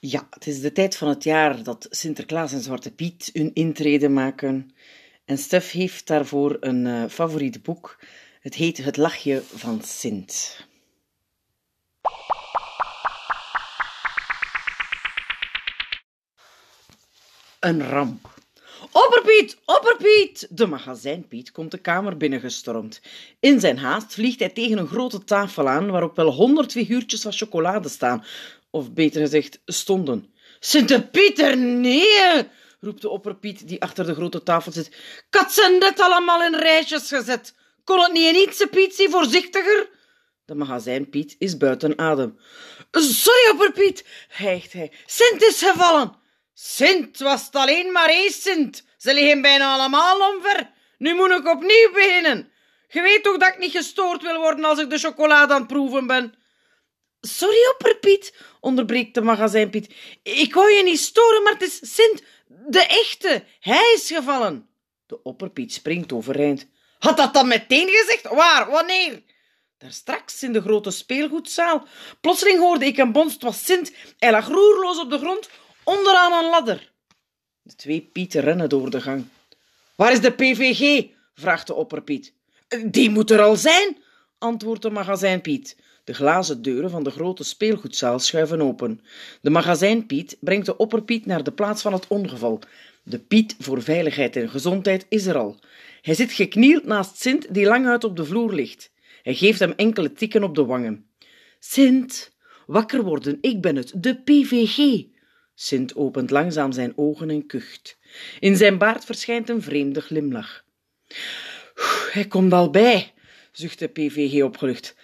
Ja, het is de tijd van het jaar dat Sinterklaas en Zwarte Piet hun intrede maken. En Stef heeft daarvoor een uh, favoriet boek. Het heet Het Lachje van Sint. Een ramp. Opperpiet, opperpiet! De magazijnpiet komt de kamer binnengestormd. In zijn haast vliegt hij tegen een grote tafel aan waarop wel honderd figuurtjes van chocolade staan. Of beter gezegd, stonden. Sint-Pieter, nee! roept de opperpiet die achter de grote tafel zit. Kat zijn net allemaal in rijtjes gezet. Kon het niet in iets, Piet, voorzichtiger? De magazijnpiet is buiten adem. Sorry, opperpiet, hijgt hij. Sint is gevallen. Sint was het alleen maar één Sint. Ze liggen bijna allemaal omver. Nu moet ik opnieuw beginnen. Je weet toch dat ik niet gestoord wil worden als ik de chocolade aan het proeven ben? Sorry, opperpiet, onderbreekt de magazijnpiet. Ik wou je niet storen, maar het is Sint, de echte. Hij is gevallen. De opperpiet springt overeind. Had dat dan meteen gezegd? Waar? Wanneer? Daar straks in de grote speelgoedzaal. Plotseling hoorde ik een bons, het was Sint. Hij lag roerloos op de grond, onderaan een ladder. De twee pieten rennen door de gang. Waar is de PVG? vraagt de opperpiet. Die moet er al zijn, antwoordt de magazijnpiet. De glazen deuren van de grote speelgoedzaal schuiven open. De magazijnpiet brengt de opperpiet naar de plaats van het ongeval. De piet voor veiligheid en gezondheid is er al. Hij zit geknield naast Sint, die lang uit op de vloer ligt. Hij geeft hem enkele tikken op de wangen. Sint, wakker worden, ik ben het, de PVG. Sint opent langzaam zijn ogen en kucht. In zijn baard verschijnt een vreemde glimlach. Hij komt al bij, zucht de PVG opgelucht.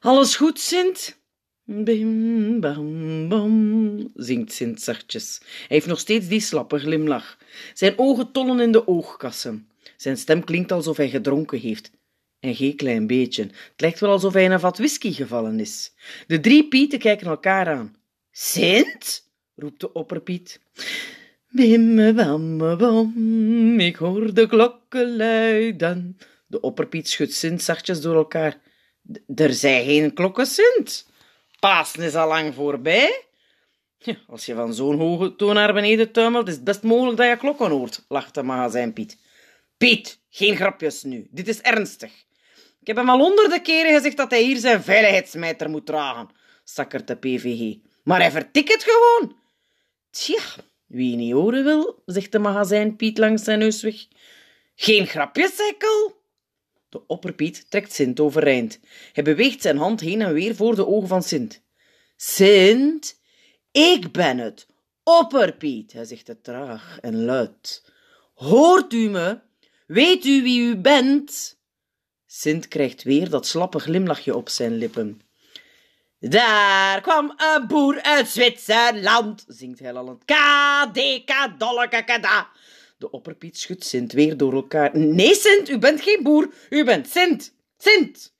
Alles goed, Sint? Bim, bam, bam, zingt Sint zachtjes. Hij heeft nog steeds die slappe glimlach. Zijn ogen tollen in de oogkassen. Zijn stem klinkt alsof hij gedronken heeft. En geen klein beetje. Het lijkt wel alsof hij in een vat whisky gevallen is. De drie pieten kijken elkaar aan. Sint? roept de opperpiet. Bim, bam, bam, ik hoor de klokken luiden. De opperpiet schudt Sint zachtjes door elkaar. Er zijn geen klokken, Sint. Pasen is al lang voorbij. Ja, als je van zo'n hoge toon naar beneden tuimelt, is het best mogelijk dat je klokken hoort, lacht de magazijn Piet. Geen grapjes nu. Dit is ernstig. Ik heb hem al honderden keren gezegd dat hij hier zijn veiligheidsmijter moet dragen, sakkert de PVG. Maar hij vertikt het gewoon. Tja, wie niet horen wil, zegt de magazijn Piet langs zijn neus weg. Geen grapjes, Ekkel. De opperpiet trekt Sint overeind. Hij beweegt zijn hand heen en weer voor de ogen van Sint. Sint, ik ben het, opperpiet, hij zegt het traag en luid. Hoort u me? Weet u wie u bent? Sint krijgt weer dat slappe glimlachje op zijn lippen. Daar kwam een boer uit Zwitserland, zingt hij lallend. Kadeka dollekakada. De opperpiet schudt Sint weer door elkaar. Nee, Sint, u bent geen boer, u bent Sint. Sint.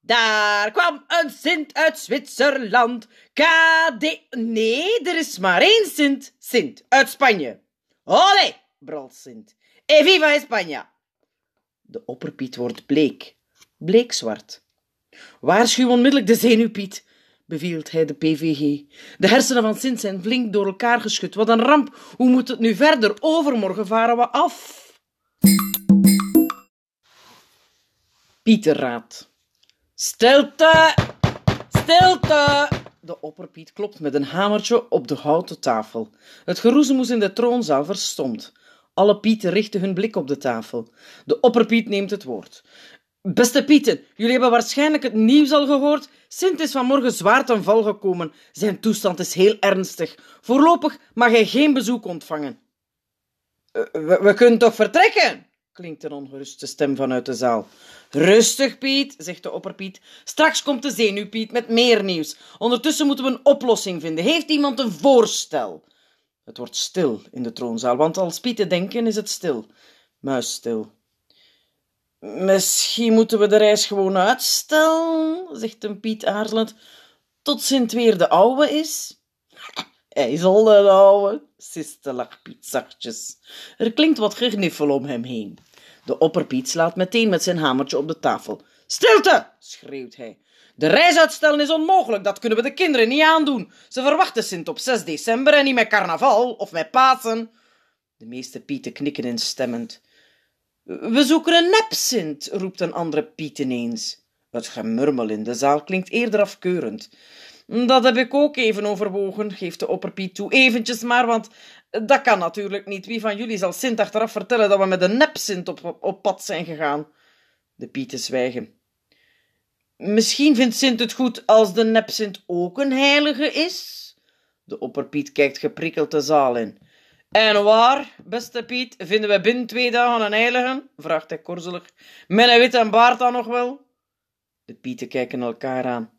Daar kwam een Sint uit Zwitserland. KD. Nee, er is maar één Sint. Sint uit Spanje. Olé, brult Sint. E viva España. De opperpiet wordt bleek, bleekzwart. Waarschuw onmiddellijk de zenuwpiet beveelt hij de PVG. De hersenen van Sint zijn flink door elkaar geschud. Wat een ramp. Hoe moet het nu verder? Overmorgen varen we af. Pieter raadt. Stilte! Stilte! De opperpiet klopt met een hamertje op de houten tafel. Het geroezemoes in de troonzaal verstomt. Alle pieten richten hun blik op de tafel. De opperpiet neemt het woord. Beste Pieten, jullie hebben waarschijnlijk het nieuws al gehoord. Sint is vanmorgen zwaar ten val gekomen. Zijn toestand is heel ernstig. Voorlopig mag hij geen bezoek ontvangen. Eh, we, we kunnen toch vertrekken? klinkt een ongeruste stem vanuit de zaal. Rustig, Piet, zegt de opperpiet. Straks komt de zenuwpiet met meer nieuws. Ondertussen moeten we een oplossing vinden. Heeft iemand een voorstel? Het wordt stil in de troonzaal, want als Pieten denken is het stil. Muisstil. Misschien moeten we de reis gewoon uitstellen, zegt een Piet aarzelend, tot Sint weer de ouwe is. Hij is al de ouwe, sist de lachpiet zachtjes. Er klinkt wat gegniffel om hem heen. De opperpiet slaat meteen met zijn hamertje op de tafel. Stilte, schreeuwt hij. De reis uitstellen is onmogelijk, dat kunnen we de kinderen niet aandoen. Ze verwachten Sint op 6 december en niet met carnaval of met Pasen. De meeste pieten knikken instemmend. We zoeken een nep-Sint, roept een andere piet ineens. Het gemurmel in de zaal klinkt eerder afkeurend. Dat heb ik ook even overwogen, geeft de opperpiet toe. Eventjes maar, want dat kan natuurlijk niet. Wie van jullie zal Sint achteraf vertellen dat we met een nep-Sint op, op pad zijn gegaan? De pieten zwijgen. Misschien vindt Sint het goed als de nep-Sint ook een heilige is? De opperpiet kijkt geprikkeld de zaal in. En waar, beste Piet, vinden we binnen twee dagen een heilige? vraagt hij korzelig. Met een witte baard dan nog wel? De pieten kijken elkaar aan.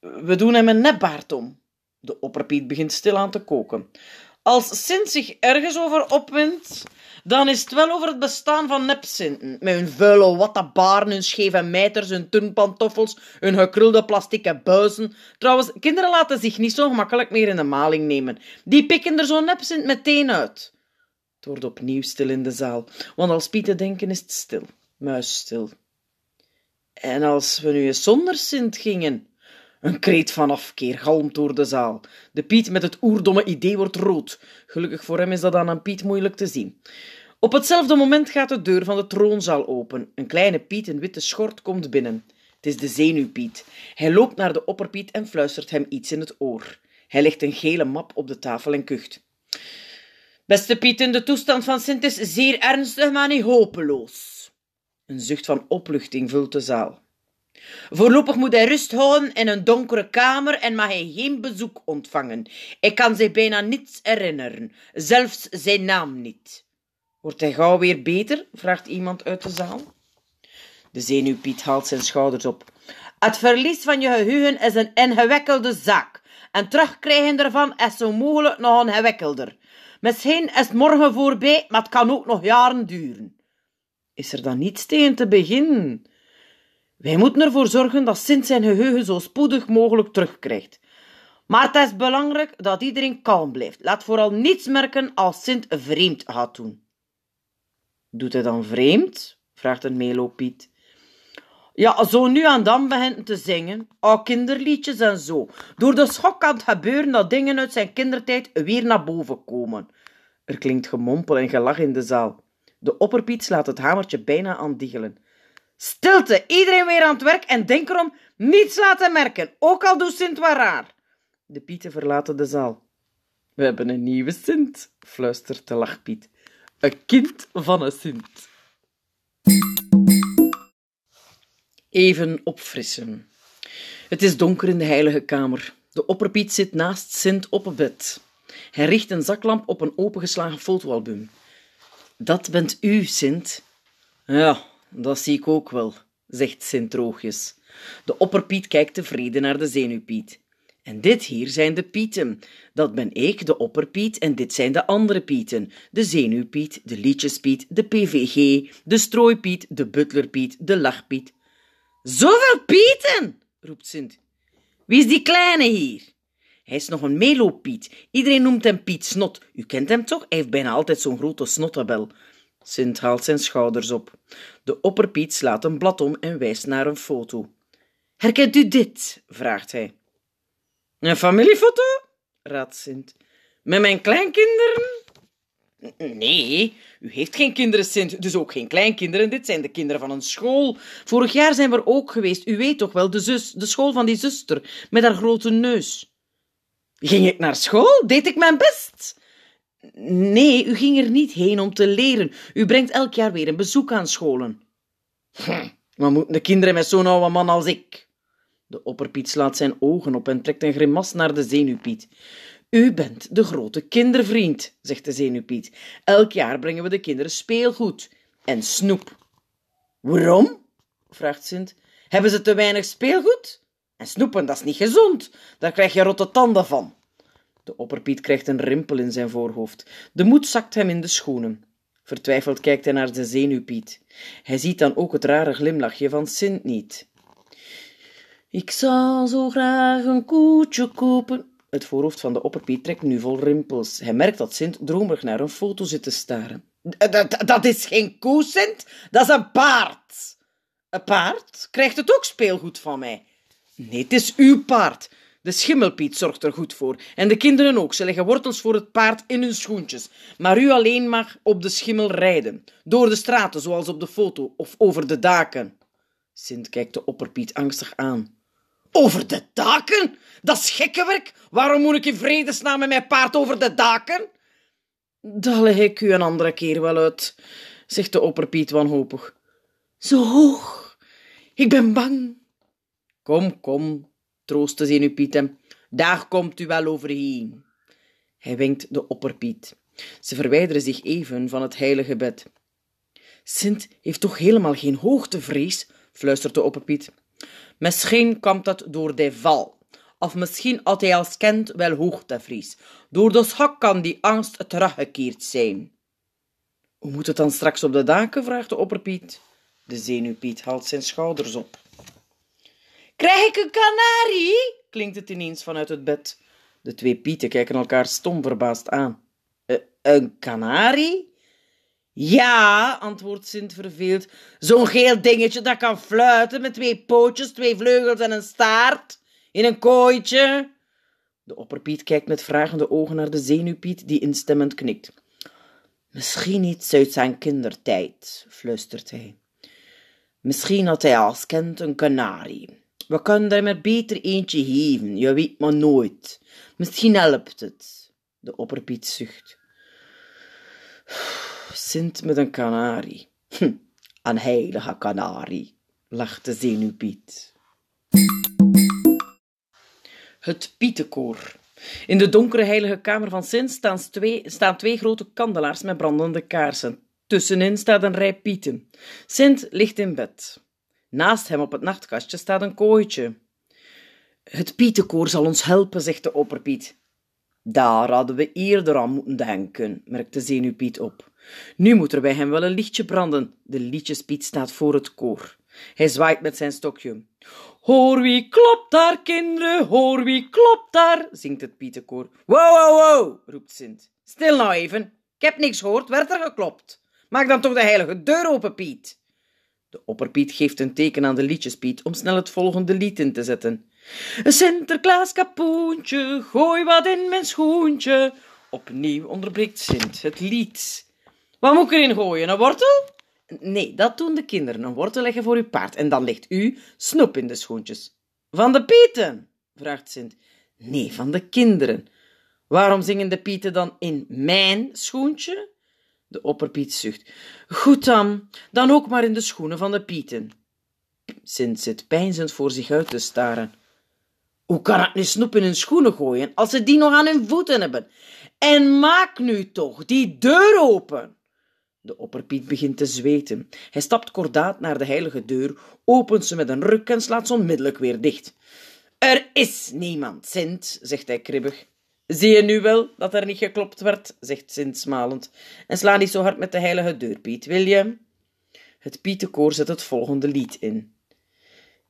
We doen hem een nepbaard om. De opperpiet begint stilaan te koken. Als Sint zich ergens over opwindt, dan is het wel over het bestaan van nepsinten. Met hun vuile wattenbaren, hun scheve mijters, hun turnpantoffels, hun gekrulde plastieke buizen. Trouwens, kinderen laten zich niet zo gemakkelijk meer in de maling nemen. Die pikken er zo'n nepsint meteen uit. Het wordt opnieuw stil in de zaal, want als Pieten denken is het stil, muisstil. En als we nu eens zonder Sint gingen? Een kreet van afkeer galmt door de zaal. De Piet met het oerdomme idee wordt rood. Gelukkig voor hem is dat aan een Piet moeilijk te zien. Op hetzelfde moment gaat de deur van de troonzaal open. Een kleine Piet in witte schort komt binnen. Het is de zenuwpiet. Hij loopt naar de opperpiet en fluistert hem iets in het oor. Hij legt een gele map op de tafel en kucht. Beste Piet, de toestand van Sint is zeer ernstig, maar niet hopeloos. Een zucht van opluchting vult de zaal. Voorlopig moet hij rust houden in een donkere kamer en mag hij geen bezoek ontvangen. Hij kan zich bijna niets herinneren, zelfs zijn naam niet. Wordt hij gauw weer beter? vraagt iemand uit de zaal. De zenuwpiet haalt zijn schouders op. Het verlies van je geheugen is een ingewikkelde zaak. En terugkrijgen ervan is zo mogelijk nog ingewikkelder. Misschien is het morgen voorbij, maar het kan ook nog jaren duren. Is er dan niets tegen te beginnen? Wij moeten ervoor zorgen dat Sint zijn geheugen zo spoedig mogelijk terugkrijgt. Maar het is belangrijk dat iedereen kalm blijft. Laat vooral niets merken als Sint vreemd gaat doen. Doet hij dan vreemd? vraagt een melopiet. Ja, zo nu en dan begint te zingen. Oh, kinderliedjes en zo. Door de schok kan het gebeuren dat dingen uit zijn kindertijd weer naar boven komen. Er klinkt gemompel en gelach in de zaal. De opperpiet slaat het hamertje bijna aan diggelen. Stilte, iedereen weer aan het werk en denk erom niets laten merken, ook al doet Sint wat raar. De pieten verlaten de zaal. We hebben een nieuwe Sint, fluistert de lachpiet. Een kind van een Sint. Even opfrissen. Het is donker in de heilige kamer. De opperpiet zit naast Sint op het bed. Hij richt een zaklamp op een opengeslagen fotoalbum. Dat bent u, Sint. Ja, dat zie ik ook wel, zegt Sint droogjes. De opperpiet kijkt tevreden naar de zenuwpiet. En dit hier zijn de pieten. Dat ben ik, de opperpiet, en dit zijn de andere pieten. De zenuwpiet, de liedjespiet, de PVG, de strooipiet, de butlerpiet, de lachpiet. Zoveel pieten, roept Sint. Wie is die kleine hier? Hij is nog een melopiet. Iedereen noemt hem Piet Snot. U kent hem toch? Hij heeft bijna altijd zo'n grote snottabel. Sint haalt zijn schouders op. De opperpiet slaat een blad om en wijst naar een foto. Herkent u dit? vraagt hij. Een familiefoto? raadt Sint. Met mijn kleinkinderen? Nee, u heeft geen kinderen, Sint, dus ook geen kleinkinderen. Dit zijn de kinderen van een school. Vorig jaar zijn we er ook geweest. U weet toch wel, de, zus, de school van die zuster, met haar grote neus. Ging ik naar school? Deed ik mijn best? Nee, u ging er niet heen om te leren. U brengt elk jaar weer een bezoek aan scholen. Hm, wat moeten de kinderen met zo'n oude man als ik? De opperpiet slaat zijn ogen op en trekt een grimas naar de zenuwpiet. U bent de grote kindervriend, zegt de zenuwpiet. Elk jaar brengen we de kinderen speelgoed en snoep. Waarom? vraagt Sint. Hebben ze te weinig speelgoed? En snoepen, dat is niet gezond. Daar krijg je rotte tanden van. De opperpiet krijgt een rimpel in zijn voorhoofd. De moed zakt hem in de schoenen. Vertwijfeld kijkt hij naar de zenuwpiet. Hij ziet dan ook het rare glimlachje van Sint niet. Ik zou zo graag een koetje kopen. Het voorhoofd van de opperpiet trekt nu vol rimpels. Hij merkt dat Sint dromerig naar een foto zit te staren. Dat, dat is geen koe, Sint. Dat is een paard. Een paard? Krijgt het ook speelgoed van mij? Nee, het is uw paard. De schimmelpiet zorgt er goed voor. En de kinderen ook. Ze leggen wortels voor het paard in hun schoentjes. Maar u alleen mag op de schimmel rijden. Door de straten, zoals op de foto, of over de daken. Sint kijkt de opperpiet angstig aan. Over de daken? Dat is gekkenwerk. Waarom moet ik in vredesnaam met mijn paard over de daken? Dat leg ik u een andere keer wel uit, zegt de opperpiet wanhopig. Zo hoog. Ik ben bang. Kom, kom, troost de zenuwpiet hem. Daar komt u wel overheen. Hij wenkt de opperpiet. Ze verwijderen zich even van het heilige bed. Sint heeft toch helemaal geen hoogtevrees, fluistert de opperpiet. Misschien komt dat door de val. Of misschien had hij als kind wel hoogtevrees. Door de schok kan die angst teruggekeerd zijn. Hoe moet het dan straks op de daken? vraagt de opperpiet. De zenuwpiet haalt zijn schouders op. Krijg ik een kanarie? klinkt het ineens vanuit het bed. De twee pieten kijken elkaar stom verbaasd aan. Uh, een kanarie? Ja, antwoordt Sint verveeld. Zo'n geel dingetje dat kan fluiten met twee pootjes, twee vleugels en een staart. In een kooitje. De opperpiet kijkt met vragende ogen naar de zenuwpiet, die instemmend knikt. Misschien iets uit zijn kindertijd, fluistert hij. Misschien had hij als kind een kanarie. We kunnen er maar beter eentje geven, je weet maar nooit. Misschien helpt het. De opperpiet zucht. Sint met een kanarie. Hm, een heilige kanarie, lacht de zenuwpiet. Het Pietenkoor. In de donkere heilige kamer van Sint staan twee grote kandelaars met brandende kaarsen. Tussenin staat een rij pieten. Sint ligt in bed. Naast hem op het nachtkastje staat een kooitje. Het Pietenkoor zal ons helpen, zegt de opperpiet. Daar hadden we eerder aan moeten denken, merkt de zenuwpiet op. Nu moet er bij hem wel een lichtje branden. De liedjespiet staat voor het koor. Hij zwaait met zijn stokje. Hoor wie klopt daar, kinderen, hoor wie klopt daar, zingt het Pietenkoor. Wow, wow, wow, roept Sint. Stil nou even, ik heb niks gehoord, werd er geklopt. Maak dan toch de heilige deur open, Piet. De opperpiet geeft een teken aan de liedjespiet om snel het volgende lied in te zetten. Sinterklaas kapoentje, gooi wat in mijn schoentje. Opnieuw onderbreekt Sint het lied. Wat moet ik erin gooien, een wortel? Nee, dat doen de kinderen. Een wortel leggen voor uw paard en dan legt u snoep in de schoentjes. Van de pieten? vraagt Sint. Nee, van de kinderen. Waarom zingen de pieten dan in mijn schoentje? De opperpiet zucht. Goed dan, dan ook maar in de schoenen van de pieten. Sint zit peinzend voor zich uit te staren. Hoe kan ik nu snoep in hun schoenen gooien als ze die nog aan hun voeten hebben? En maak nu toch die deur open! De opperpiet begint te zweten. Hij stapt kordaat naar de heilige deur, opent ze met een ruk en slaat ze onmiddellijk weer dicht. Er is niemand, Sint, zegt hij kribbig. Zie je nu wel dat er niet geklopt werd, zegt Sint smalend. En sla niet zo hard met de heilige deur, Piet, wil je? Het Pietenkoor zet het volgende lied in.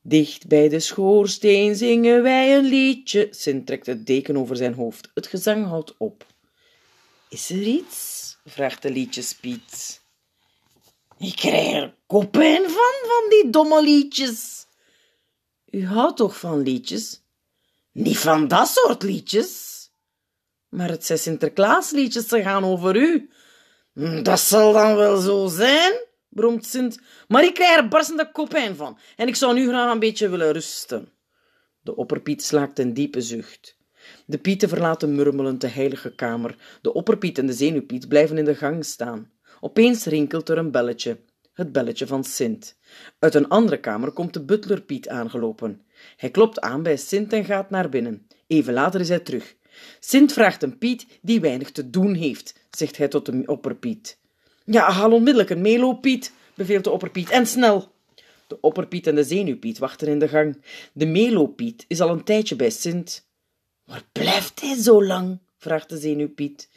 Dicht bij de schoorsteen zingen wij een liedje. Sint trekt het deken over zijn hoofd. Het gezang houdt op. Is er iets? vraagt de liedjespiet. Ik krijg er koppijn van, van die domme liedjes. U houdt toch van liedjes? Niet van dat soort liedjes. Maar het zijn Sinterklaasliedjes, ze gaan over u. Hm, dat zal dan wel zo zijn, bromt Sint. Maar ik krijg er barstende kopijn van en ik zou nu graag een beetje willen rusten. De opperpiet slaakt een diepe zucht. De pieten verlaten murmelend de heilige kamer. De opperpiet en de zenuwpiet blijven in de gang staan. Opeens rinkelt er een belletje. Het belletje van Sint. Uit een andere kamer komt de butler Piet aangelopen. Hij klopt aan bij Sint en gaat naar binnen. Even later is hij terug. Sint vraagt een Piet die weinig te doen heeft, zegt hij tot de opperpiet. Ja, haal onmiddellijk een melo, Piet, beveelt de opperpiet, en snel. De opperpiet en de zenuwpiet wachten in de gang. De melopiet is al een tijdje bij Sint. Waar blijft hij zo lang? vraagt de zenuwpiet.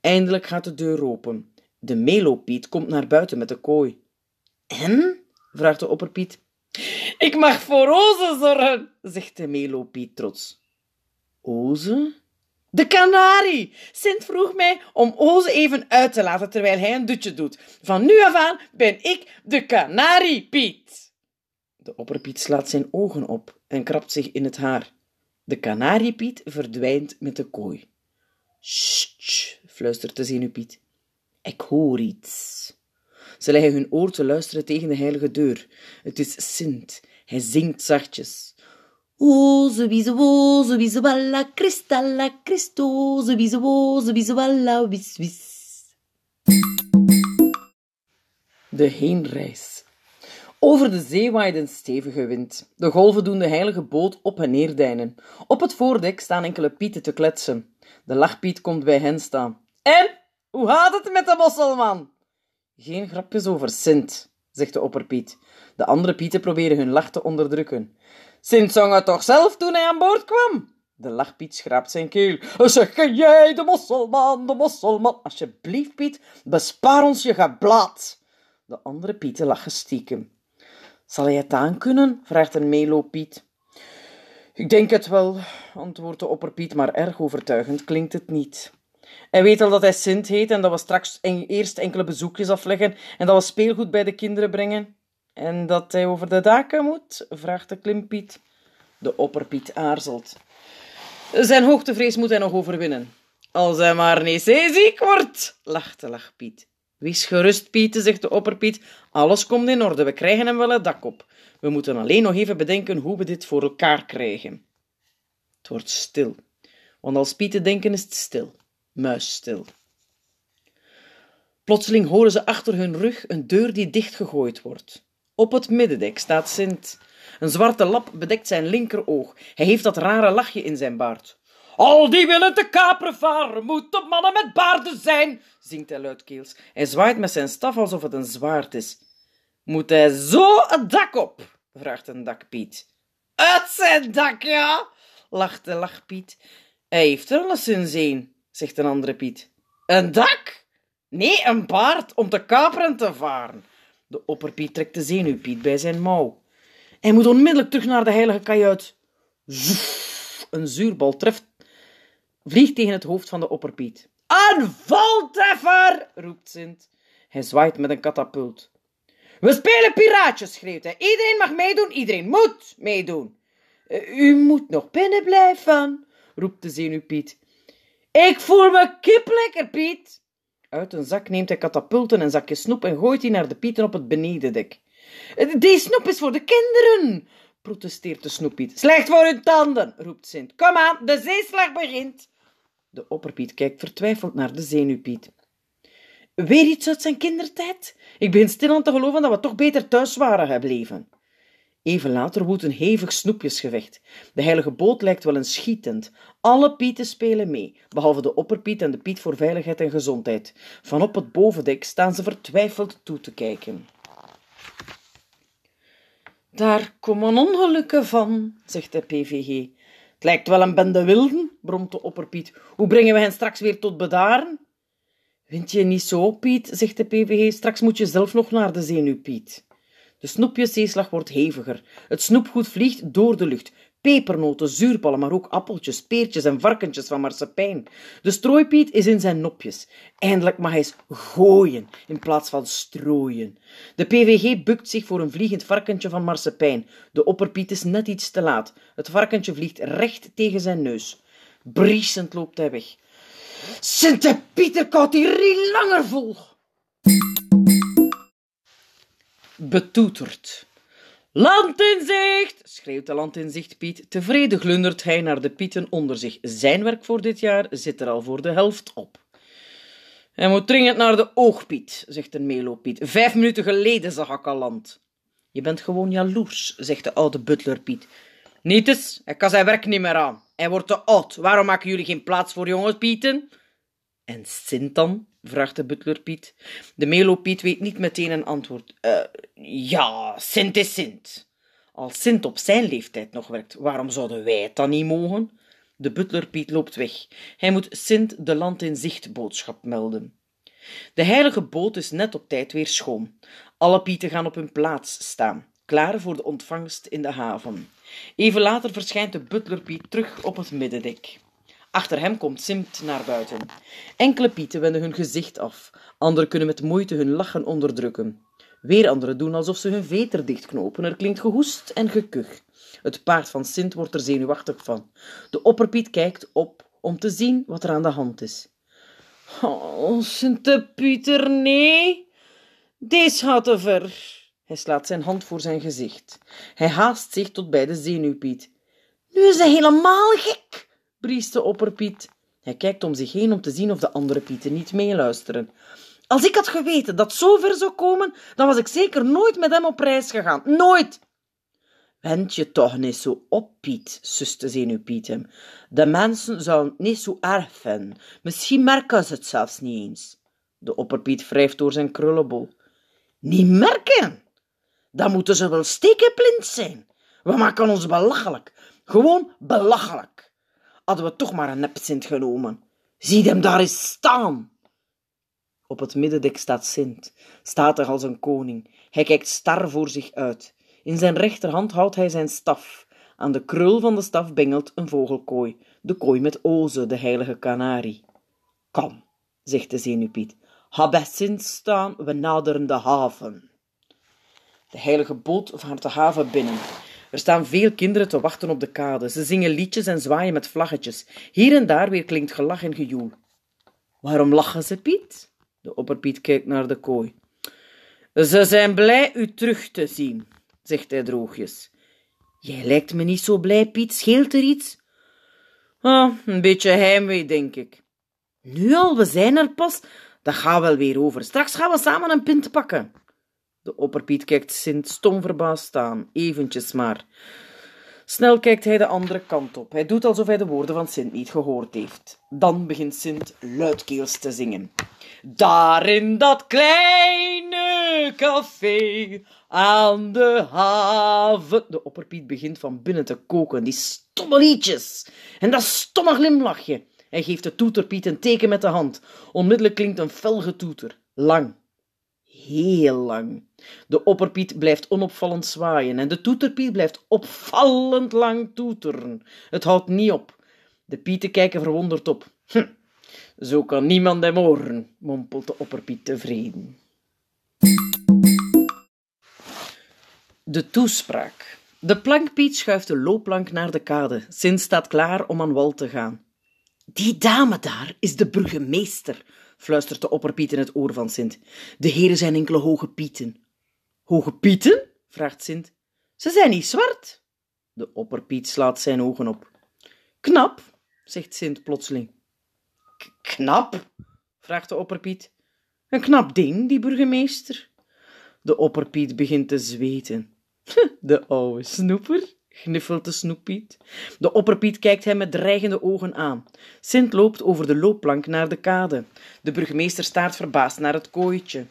Eindelijk gaat de deur open. De melopiet komt naar buiten met de kooi. En? vraagt de opperpiet. Ik mag voor Oze zorgen, zegt de melopiet trots. Oze? De kanarie! Sint vroeg mij om Oze even uit te laten terwijl hij een dutje doet. Van nu af aan ben ik de kanarie, Piet. De opperpiet slaat zijn ogen op en krabt zich in het haar. De kanariepiet verdwijnt met de kooi. Sst, fluistert de zenuwpiet. Ik hoor iets. Ze leggen hun oor te luisteren tegen de heilige deur. Het is Sint. Hij zingt zachtjes. O, ze wie ze wo, ze wie ze walla, kristalla, Christo, ze wie ze wo, ze wie ze walla, wis, wis. De heenreis. Over de zee waait een stevige wind. De golven doen de heilige boot op en neer deinen. Op het voordek staan enkele pieten te kletsen. De lachpiet komt bij hen staan. En, hoe gaat het met de mosselman? Geen grapjes over Sint, zegt de opperpiet. De andere pieten proberen hun lach te onderdrukken. Sint zong het toch zelf toen hij aan boord kwam? De lachpiet schraapt zijn keel. Zeg jij, de mosselman, de mosselman. Alsjeblieft, Piet, bespaar ons je geblaad. De andere pieten lachen stiekem. Zal hij het aankunnen? vraagt een meelooppiet. Ik denk het wel, antwoordt de opperpiet, maar erg overtuigend klinkt het niet. Hij weet al dat hij Sint heet en dat we straks eerst enkele bezoekjes afleggen en dat we speelgoed bij de kinderen brengen. En dat hij over de daken moet? vraagt de klimpiet. De opperpiet aarzelt. Zijn hoogtevrees moet hij nog overwinnen. Als hij maar niet zeeziek wordt, lacht de lachpiet. Wees gerust, Piet, zegt de opperpiet. Alles komt in orde, we krijgen hem wel het dak op. We moeten alleen nog even bedenken hoe we dit voor elkaar krijgen. Het wordt stil, want als Pieten denken is het stil, muisstil. Plotseling horen ze achter hun rug een deur die dichtgegooid wordt. Op het middendek staat Sint. Een zwarte lap bedekt zijn linkeroog. Hij heeft dat rare lachje in zijn baard. Al die willen te kaperen varen, moeten mannen met baarden zijn, zingt hij luidkeels. Hij zwaait met zijn staf alsof het een zwaard is. Moet hij zo het dak op? vraagt een dakpiet. Uit zijn dak, ja, lacht de lachpiet. Hij heeft er alleszins een, zegt een andere piet. Een dak? Nee, een baard om te kaperen en te varen. De opperpiet trekt de zenuwpiet bij zijn mouw. Hij moet onmiddellijk terug naar de heilige kajuit. Een zuurbal treft, vliegt tegen het hoofd van de opperpiet. Een voltreffer, roept Sint. Hij zwaait met een katapult. We spelen piraatjes, schreeuwt hij. Iedereen mag meedoen, iedereen moet meedoen. Eh, u moet nog binnen blijven, roept de zenuwpiet. Ik voel me kiplekker, Piet. Uit een zak neemt hij katapulten en zakje snoep en gooit die naar de pieten op het benedendek. Die snoep is voor de kinderen, protesteert de snoepiet. Slecht voor hun tanden, roept Sint. Kom aan, de zeeslag begint. De opperpiet kijkt vertwijfeld naar de zenuwpiet. Weer iets uit zijn kindertijd? Ik begin stil aan te geloven dat we toch beter thuis waren gebleven. Even later woedt een hevig snoepjesgevecht. De heilige boot lijkt wel een schietend. Alle pieten spelen mee, behalve de opperpiet en de piet voor veiligheid en gezondheid. Van op het bovendek staan ze vertwijfeld toe te kijken. Daar komen ongelukken van, zegt de PVG. Het lijkt wel een bende wilden, bromt de opperpiet. Hoe brengen we hen straks weer tot bedaren? Vind je niet zo, Piet, zegt de PVG. Straks moet je zelf nog naar de zenuw, Piet. De snoepjeszeeslag wordt heviger. Het snoepgoed vliegt door de lucht. Pepernoten, zuurballen, maar ook appeltjes, peertjes en varkentjes van marsepein. De strooipiet is in zijn nopjes. Eindelijk mag hij eens gooien in plaats van strooien. De PVG bukt zich voor een vliegend varkentje van marsepein. De opperpiet is net iets te laat. Het varkentje vliegt recht tegen zijn neus. Briesend loopt hij weg. Sint Pieter koudt die langer vol. Betoeterd. Land in zicht, schreeuwt de land Piet. Tevreden glundert hij naar de pieten onder zich. Zijn werk voor dit jaar zit er al voor de helft op. Hij moet dringend naar de oogpiet, zegt een melopiet. Vijf minuten geleden zag ik al land. Je bent gewoon jaloers, zegt de oude butler Piet. Niet eens, hij kan zijn werk niet meer aan. Hij wordt te oud. Waarom maken jullie geen plaats voor jonge Pieten? En Sint dan? Vraagt de butler Piet. De melopiet weet niet meteen een antwoord. Uh, ja, Sint is Sint. Als Sint op zijn leeftijd nog werkt, waarom zouden wij het dan niet mogen? De butler Piet loopt weg. Hij moet Sint de land in zicht boodschap melden. De heilige boot is net op tijd weer schoon. Alle pieten gaan op hun plaats staan, klaar voor de ontvangst in de haven. Even later verschijnt de butler Piet terug op het middendek. Achter hem komt Simt naar buiten. Enkele pieten wenden hun gezicht af, anderen kunnen met moeite hun lachen onderdrukken. Weer anderen doen alsof ze hun veter dichtknopen. Er klinkt gehoest en gekuch. Het paard van Sint wordt er zenuwachtig van. De opperpiet kijkt op om te zien wat er aan de hand is. Oh, Sint-Pieter, nee. Deze gaat ver. Hij slaat zijn hand voor zijn gezicht. Hij haast zich tot bij de zenuwpiet. Nu is hij helemaal gek, briest de opperpiet. Hij kijkt om zich heen om te zien of de andere pieten niet meeluisteren. Als ik had geweten dat zo ver zou komen, dan was ik zeker nooit met hem op reis gegaan. Nooit! Wend je toch niet zo op, Piet, suste Zenuwpiet hem. De mensen zouden het niet zo erg vinden. Misschien merken ze het zelfs niet eens. De opperpiet wrijft door zijn krullenbol. Niet merken? Dan moeten ze wel stekenblind zijn. We maken ons belachelijk. Gewoon belachelijk. Hadden we toch maar een nepsint genomen. Zie hem daar eens staan. Op het middendek staat Sint, staat er als een koning. Hij kijkt star voor zich uit. In zijn rechterhand houdt hij zijn staf. Aan de krul van de staf bengelt een vogelkooi, de kooi met Oze, de heilige kanarie. Kom, zegt de zenuwpiet, ga bij Sint staan, we naderen de haven. De heilige boot vaart de haven binnen. Er staan veel kinderen te wachten op de kade. Ze zingen liedjes en zwaaien met vlaggetjes. Hier en daar weer klinkt gelach en gejoel. Waarom lachen ze, Piet? De opperpiet kijkt naar de kooi. Ze zijn blij u terug te zien, zegt hij droogjes. Jij lijkt me niet zo blij, Piet. Scheelt er iets? Ah, een beetje heimwee, denk ik. Nu al, we zijn er pas. Dat gaat wel weer over. Straks gaan we samen een pint pakken. De opperpiet kijkt Sint stom verbaasd aan, eventjes maar. Snel kijkt hij de andere kant op. Hij doet alsof hij de woorden van Sint niet gehoord heeft. Dan begint Sint luidkeels te zingen. Daar in dat kleine café aan de haven. De opperpiet begint van binnen te koken. Die stomme liedjes. En dat stomme glimlachje. Hij geeft de toeterpiet een teken met de hand. Onmiddellijk klinkt een fel getoeter. Lang. Heel lang. De opperpiet blijft onopvallend zwaaien en de toeterpiet blijft opvallend lang toeteren. Het houdt niet op. De pieten kijken verwonderd op. Hm, zo kan niemand hem horen, mompelt de opperpiet tevreden. De toespraak. De plankpiet schuift de loopplank naar de kade. Sint staat klaar om aan wal te gaan. Die dame daar is de burgemeester, fluistert de opperpiet in het oor van Sint. De heren zijn enkele hoge pieten. Hoge pieten? vraagt Sint. Ze zijn niet zwart. De opperpiet slaat zijn ogen op. Knap, zegt Sint plotseling. knap? vraagt de opperpiet. Een knap ding, die burgemeester. De opperpiet begint te zweten. De oude snoeper, gniffelt de snoepiet. De opperpiet kijkt hem met dreigende ogen aan. Sint loopt over de loopplank naar de kade. De burgemeester staart verbaasd naar het kooitje.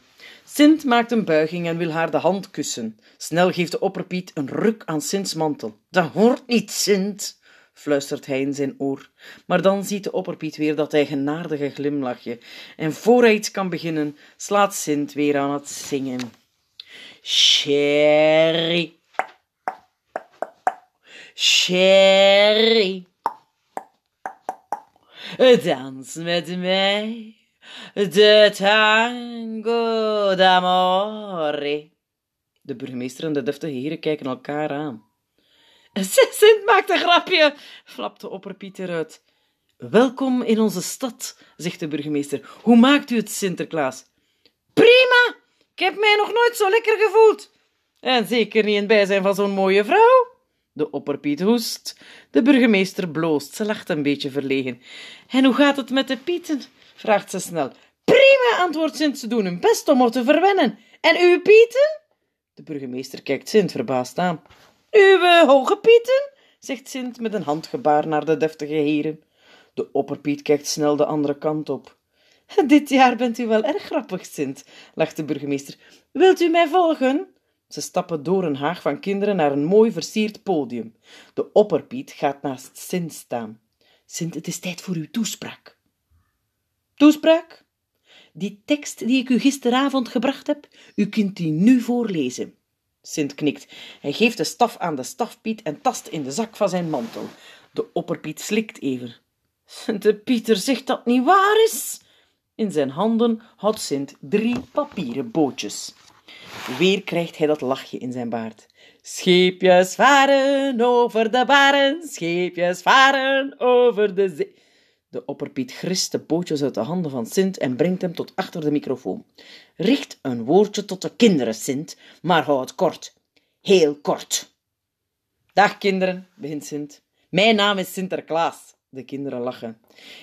Sint maakt een buiging en wil haar de hand kussen. Snel geeft de opperpiet een ruk aan Sints mantel. Dat hoort niet, Sint, fluistert hij in zijn oor. Maar dan ziet de opperpiet weer dat hij genadige glimlachje. En voor hij iets kan beginnen, slaat Sint weer aan het zingen. Sherry, Sherry, dans met mij de tango d'amore. De burgemeester en de deftige heren kijken elkaar aan. Sint maakt een grapje, flapt de opperpiet eruit. Welkom in onze stad, zegt de burgemeester. Hoe maakt u het, Sinterklaas? Prima! Ik heb mij nog nooit zo lekker gevoeld. En zeker niet in bijzijn van zo'n mooie vrouw. De opperpiet hoest. De burgemeester bloost. Ze lacht een beetje verlegen. En hoe gaat het met de pieten? Vraagt ze snel. Prima, antwoordt Sint. Ze doen hun best om me te verwennen. En uw pieten? De burgemeester kijkt Sint verbaasd aan. Uw hoge pieten? zegt Sint met een handgebaar naar de deftige heren. De opperpiet kijkt snel de andere kant op. Dit jaar bent u wel erg grappig, Sint, lacht de burgemeester. Wilt u mij volgen? Ze stappen door een haag van kinderen naar een mooi versierd podium. De opperpiet gaat naast Sint staan. Sint, het is tijd voor uw toespraak. Toespraak? Die tekst die ik u gisteravond gebracht heb, u kunt die nu voorlezen. Sint knikt. Hij geeft de staf aan de stafpiet en tast in de zak van zijn mantel. De opperpiet slikt even. Sint Pieter zegt dat niet waar is. In zijn handen houdt Sint drie papieren bootjes. Weer krijgt hij dat lachje in zijn baard. Scheepjes varen over de baren, scheepjes varen over de zee. De opperpiet grist de pootjes uit de handen van Sint en brengt hem tot achter de microfoon. Richt een woordje tot de kinderen, Sint, maar hou het kort. Heel kort. Dag kinderen, begint Sint. Mijn naam is Sinterklaas. De kinderen lachen.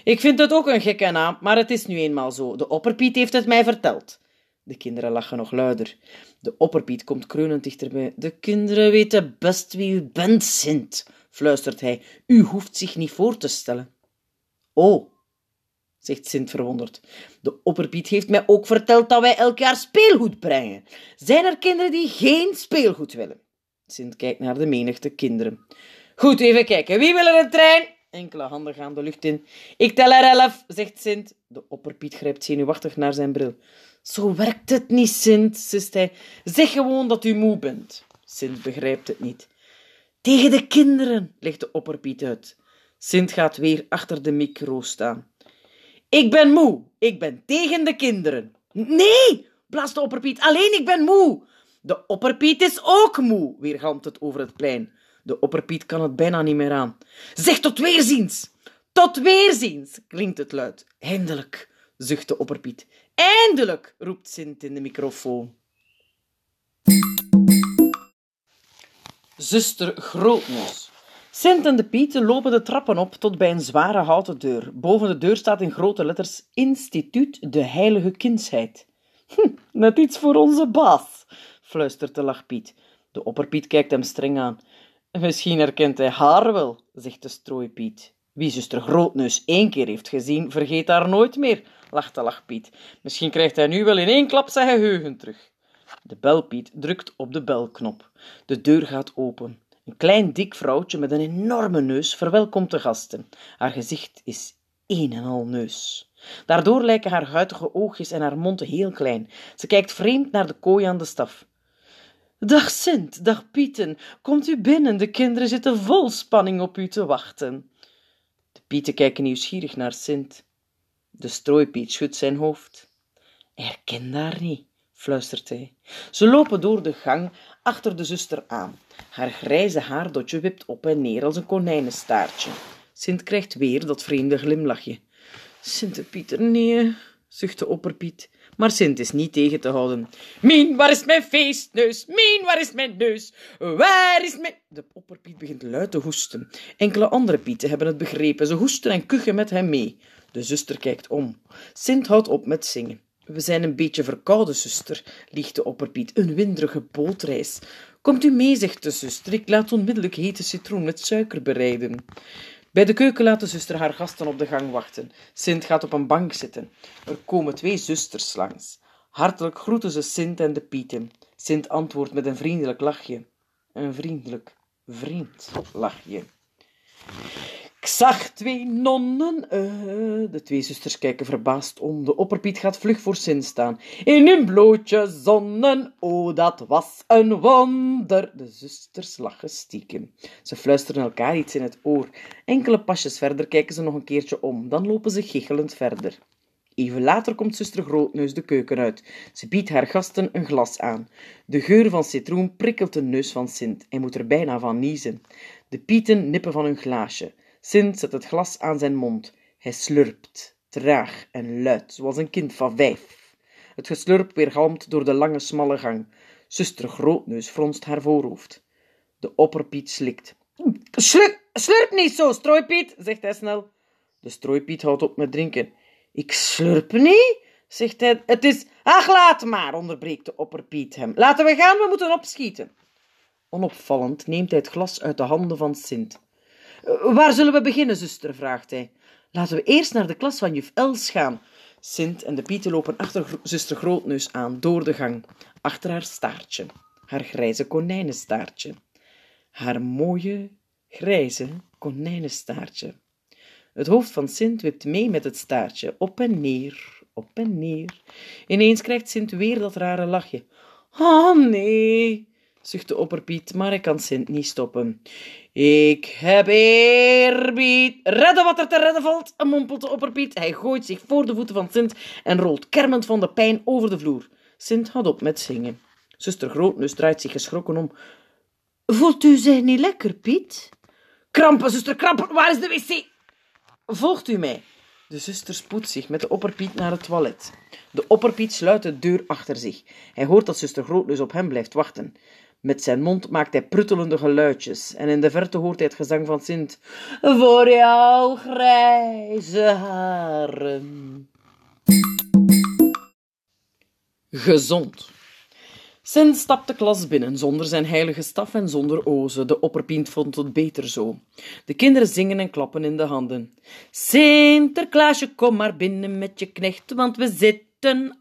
Ik vind het ook een gekke naam, maar het is nu eenmaal zo. De opperpiet heeft het mij verteld. De kinderen lachen nog luider. De opperpiet komt kreunend dichterbij. De kinderen weten best wie u bent, Sint, fluistert hij. U hoeft zich niet voor te stellen. Oh, zegt Sint verwonderd. De opperpiet heeft mij ook verteld dat wij elk jaar speelgoed brengen. Zijn er kinderen die geen speelgoed willen? Sint kijkt naar de menigte kinderen. Goed, even kijken. Wie wil er een trein? Enkele handen gaan de lucht in. Ik tel er elf, zegt Sint. De opperpiet grijpt zenuwachtig naar zijn bril. Zo werkt het niet, Sint, sist hij. Zeg gewoon dat u moe bent. Sint begrijpt het niet. Tegen de kinderen, legt de opperpiet uit. Sint gaat weer achter de micro staan. Ik ben moe. Ik ben tegen de kinderen. Nee, blaast de opperpiet. Alleen ik ben moe. De opperpiet is ook moe, weergalmt het over het plein. De opperpiet kan het bijna niet meer aan. Zeg tot weerziens! Tot weerziens, klinkt het luid. Eindelijk, zucht de opperpiet. Eindelijk, roept Sint in de microfoon. Zuster Grootneus. Sint en de Pieten lopen de trappen op tot bij een zware houten deur. Boven de deur staat in grote letters Instituut de Heilige Kindsheid. Hm, net iets voor onze baas, fluistert de lachpiet. De opperpiet kijkt hem streng aan. Misschien herkent hij haar wel, zegt de strooipiet. Wie zuster Grootneus één keer heeft gezien, vergeet haar nooit meer, lacht de lachpiet. Misschien krijgt hij nu wel in één klap zijn geheugen terug. De belpiet drukt op de belknop. De deur gaat open. Een klein dik vrouwtje met een enorme neus verwelkomt de gasten. Haar gezicht is een en al neus. Daardoor lijken haar huidige oogjes en haar mond heel klein. Ze kijkt vreemd naar de kooi aan de staf. Dag Sint, dag Pieten, komt u binnen, de kinderen zitten vol spanning op u te wachten. De Pieten kijken nieuwsgierig naar Sint. De strooipiet schudt zijn hoofd. Herken haar niet, fluistert hij. Ze lopen door de gang achter de zuster aan. Haar grijze haardotje wipt op en neer als een konijnenstaartje. Sint krijgt weer dat vreemde glimlachje. Sint Pieter, nee, zucht de opperpiet. Maar Sint is niet tegen te houden. Mien, waar is mijn feestneus? Mien, waar is mijn neus? Waar is mijn... De opperpiet begint luid te hoesten. Enkele andere pieten hebben het begrepen. Ze hoesten en kuchen met hem mee. De zuster kijkt om. Sint houdt op met zingen. We zijn een beetje verkouden, zuster, liegt de opperpiet. Een winderige bootreis. Komt u mee, zegt de zuster. Ik laat onmiddellijk hete citroen met suiker bereiden. Bij de keuken laat de zuster haar gasten op de gang wachten. Sint gaat op een bank zitten. Er komen twee zusters langs. Hartelijk groeten ze Sint en de Pieten. Sint antwoordt met een vriendelijk lachje. Een vriendelijk, vriend lachje. Ik zag twee nonnen. Uh, de twee zusters kijken verbaasd om. De opperpiet gaat vlug voor Sint staan. In hun blootje zonnen. Oh, dat was een wonder. De zusters lachen stiekem. Ze fluisteren elkaar iets in het oor. Enkele pasjes verder kijken ze nog een keertje om. Dan lopen ze gichelend verder. Even later komt zuster Grootneus de keuken uit. Ze biedt haar gasten een glas aan. De geur van citroen prikkelt de neus van Sint. Hij moet er bijna van niezen. De pieten nippen van hun glaasje. Sint zet het glas aan zijn mond. Hij slurpt, traag en luid, zoals een kind van vijf. Het geslurp weergalmt door de lange, smalle gang. Zuster Grootneus fronst haar voorhoofd. De opperpiet slikt. Slurp, slurp niet zo, strooipiet, zegt hij snel. De strooipiet houdt op met drinken. Ik slurp niet, zegt hij. Het is... Ach, laat maar, onderbreekt de opperpiet hem. Laten we gaan, we moeten opschieten. Onopvallend neemt hij het glas uit de handen van Sint. Waar zullen we beginnen, zuster? vraagt hij. Laten we eerst naar de klas van juf Els gaan. Sint en de Pieten lopen achter zuster Grootneus aan, door de gang, achter haar staartje, haar grijze konijnenstaartje. Haar mooie, grijze konijnenstaartje. Het hoofd van Sint wipt mee met het staartje, op en neer, op en neer. Ineens krijgt Sint weer dat rare lachje. Oh nee, zucht de opperpiet, maar hij kan Sint niet stoppen. Ik heb eerbied. Redden wat er te redden valt, mompelt de opperpiet. Hij gooit zich voor de voeten van Sint en rolt kermend van de pijn over de vloer. Sint houdt op met zingen. Zuster Grootneus draait zich geschrokken om. Voelt u zich niet lekker, Piet? Krampen, zuster, krampen, waar is de wc? Volgt u mij. De zuster spoedt zich met de opperpiet naar het toilet. De opperpiet sluit de deur achter zich. Hij hoort dat zuster Grootneus op hem blijft wachten. Met zijn mond maakt hij pruttelende geluidjes en in de verte hoort hij het gezang van Sint. Voor jouw grijze haren. Gezond. Sint stapt de klas binnen, zonder zijn heilige staf en zonder ozen. De opperpiet vond het beter zo. De kinderen zingen en klappen in de handen. Sinterklaasje, kom maar binnen met je knecht, want we zitten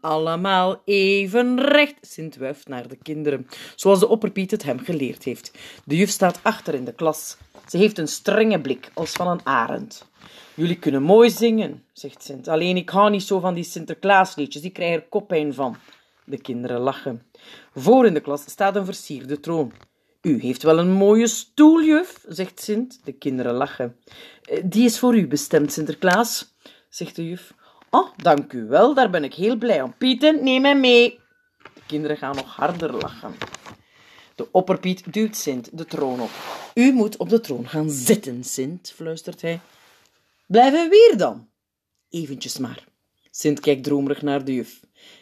allemaal even recht. Sint wuift naar de kinderen, zoals de opperpiet het hem geleerd heeft. De juf staat achter in de klas. Ze heeft een strenge blik, als van een arend. Jullie kunnen mooi zingen, zegt Sint. Alleen ik hou niet zo van die Sinterklaasliedjes, die krijgen er koppijn van. De kinderen lachen. Voor in de klas staat een versierde troon. U heeft wel een mooie stoel, juf, zegt Sint. De kinderen lachen. "Eh, Die is voor u bestemd, Sinterklaas, zegt de juf. Oh, dank u wel, daar ben ik heel blij om. Pieten, neem mij mee. De kinderen gaan nog harder lachen. De opperpiet duwt Sint de troon op. U moet op de troon gaan zitten, Sint, fluistert hij. Blijven we hier dan? Eventjes maar. Sint kijkt dromerig naar de juf.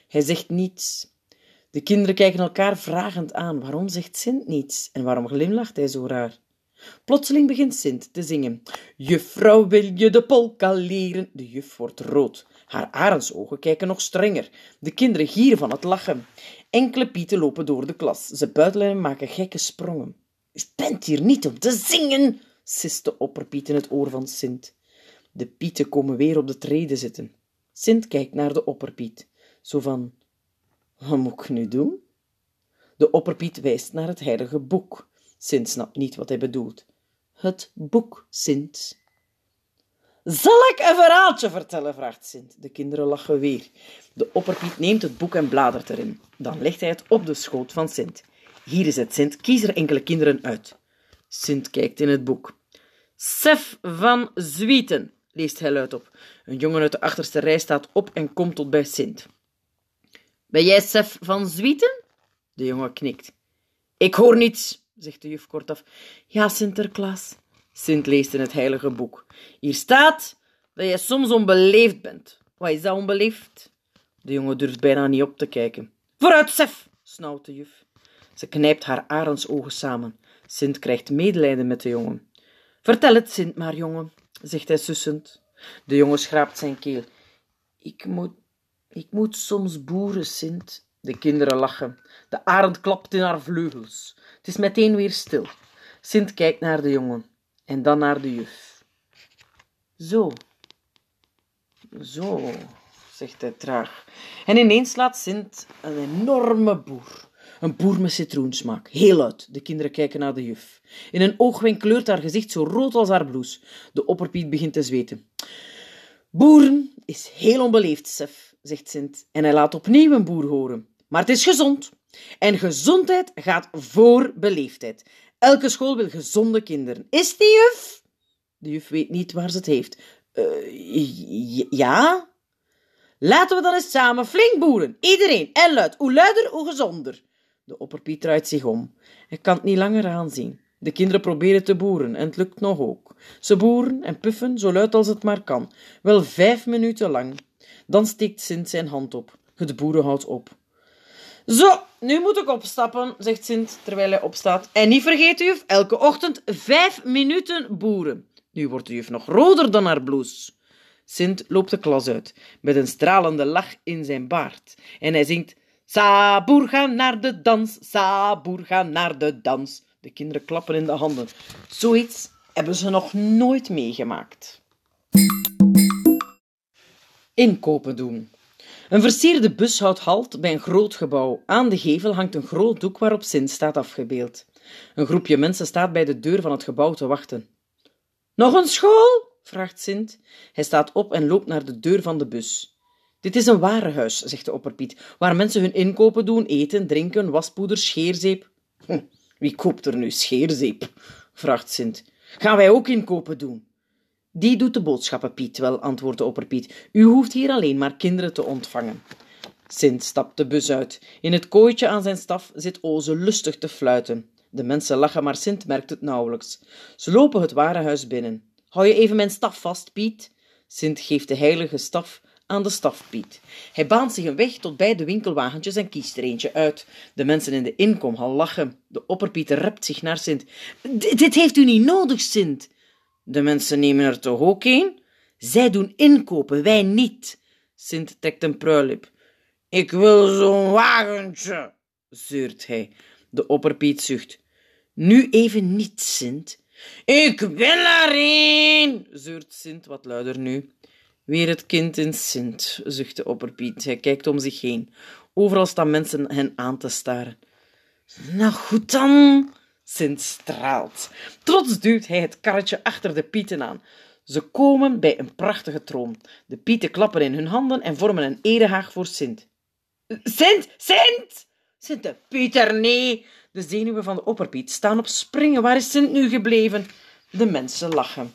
Hij zegt niets. De kinderen kijken elkaar vragend aan. Waarom zegt Sint niets? En waarom glimlacht hij zo raar? Plotseling begint Sint te zingen. Juffrouw, wil je de polka leren? De juf wordt rood. Haar arendsogen kijken nog strenger. De kinderen gieren van het lachen. Enkele pieten lopen door de klas. Ze buitelen en maken gekke sprongen. U bent hier niet om te zingen, sist de opperpiet in het oor van Sint. De pieten komen weer op de treden zitten. Sint kijkt naar de opperpiet. Zo van, wat moet ik nu doen? De opperpiet wijst naar het heilige boek. Sint snapt niet wat hij bedoelt. Het boek, Sint. Zal ik een verhaaltje vertellen? vraagt Sint. De kinderen lachen weer. De opperpiet neemt het boek en bladert erin. Dan legt hij het op de schoot van Sint. Hier is het, Sint. Kies er enkele kinderen uit. Sint kijkt in het boek. Sef van Zwieten, leest hij luid op. Een jongen uit de achterste rij staat op en komt tot bij Sint. Ben jij Sef van Zwieten? De jongen knikt. Ik hoor niets, zegt de juf kortaf. Ja, Sinterklaas. Sint leest in het heilige boek. Hier staat dat jij soms onbeleefd bent. Wat is dat onbeleefd? De jongen durft bijna niet op te kijken. Vooruit, Sef, snauwt de juf. Ze knijpt haar arendsogen samen. Sint krijgt medelijden met de jongen. Vertel het, Sint, maar, jongen, zegt hij sussend. De jongen schraapt zijn keel. Ik moet, ik moet soms boeren, Sint. De kinderen lachen. De arend klapt in haar vleugels. Het is meteen weer stil. Sint kijkt naar de jongen en dan naar de juf. Zo, zo, zegt hij traag. En ineens laat Sint een enorme boer. Een boer met citroensmaak. Heel luid. De kinderen kijken naar de juf. In een oogwenk kleurt haar gezicht zo rood als haar blouse. De opperpiet begint te zweten. Boeren is heel onbeleefd, Sef, zegt Sint. En hij laat opnieuw een boer horen. Maar het is gezond. En gezondheid gaat voor beleefdheid. Elke school wil gezonde kinderen. Is die juf? De juf weet niet waar ze het heeft. Eh, ja? Laten we dan eens samen flink boeren. Iedereen. En luid. Hoe luider, hoe gezonder. De opperpiet draait zich om. Hij kan het niet langer aanzien. De kinderen proberen te boeren en het lukt nog ook. Ze boeren en puffen zo luid als het maar kan. Wel vijf minuten lang. Dan steekt Sint zijn hand op. Het boeren houdt op. Zo, nu moet ik opstappen, zegt Sint terwijl hij opstaat. En niet vergeten, juf, elke ochtend vijf minuten boeren. Nu wordt de juf nog roder dan haar blouse. Sint loopt de klas uit, met een stralende lach in zijn baard. En hij zingt... Saboer, ga naar de dans, Saboer, ga naar de dans. De kinderen klappen in de handen. Zoiets hebben ze nog nooit meegemaakt. Inkopen doen. Een versierde bus houdt halt bij een groot gebouw. Aan de gevel hangt een groot doek waarop Sint staat afgebeeld. Een groepje mensen staat bij de deur van het gebouw te wachten. Nog een school? vraagt Sint. Hij staat op en loopt naar de deur van de bus. Dit is een warenhuis, zegt de opperpiet, waar mensen hun inkopen doen, eten, drinken, waspoeder, scheerzeep. Hm, wie koopt er nu scheerzeep? vraagt Sint. Gaan wij ook inkopen doen? Die doet de boodschappen, Piet, wel, antwoordt de opperpiet. U hoeft hier alleen maar kinderen te ontvangen. Sint stapt de bus uit. In het kooitje aan zijn staf zit Oze lustig te fluiten. De mensen lachen, maar Sint merkt het nauwelijks. Ze lopen het warenhuis binnen. Hou je even mijn staf vast, Piet? Sint geeft de heilige staf aan de stafpiet. Hij baant zich een weg tot bij de winkelwagentjes en kiest er eentje uit. De mensen in de inkomhal lachen. De opperpiet rept zich naar Sint. Dit heeft u niet nodig, Sint. De mensen nemen er toch ook een? Zij doen inkopen, wij niet. Sint trekt een pruilip. Ik wil zo'n wagentje, zeurt hij. De opperpiet zucht. Nu even niet, Sint. Ik wil er een, zeurt Sint wat luider nu. Weer het kind in Sint, zucht de opperpiet. Hij kijkt om zich heen. Overal staan mensen hen aan te staren. Nou goed dan, Sint straalt. Trots duwt hij het karretje achter de pieten aan. Ze komen bij een prachtige troon. De pieten klappen in hun handen en vormen een erehaag voor Sint. Sint, Sint! Sint de Pieter, nee! De zenuwen van de opperpiet staan op springen. Waar is Sint nu gebleven? De mensen lachen.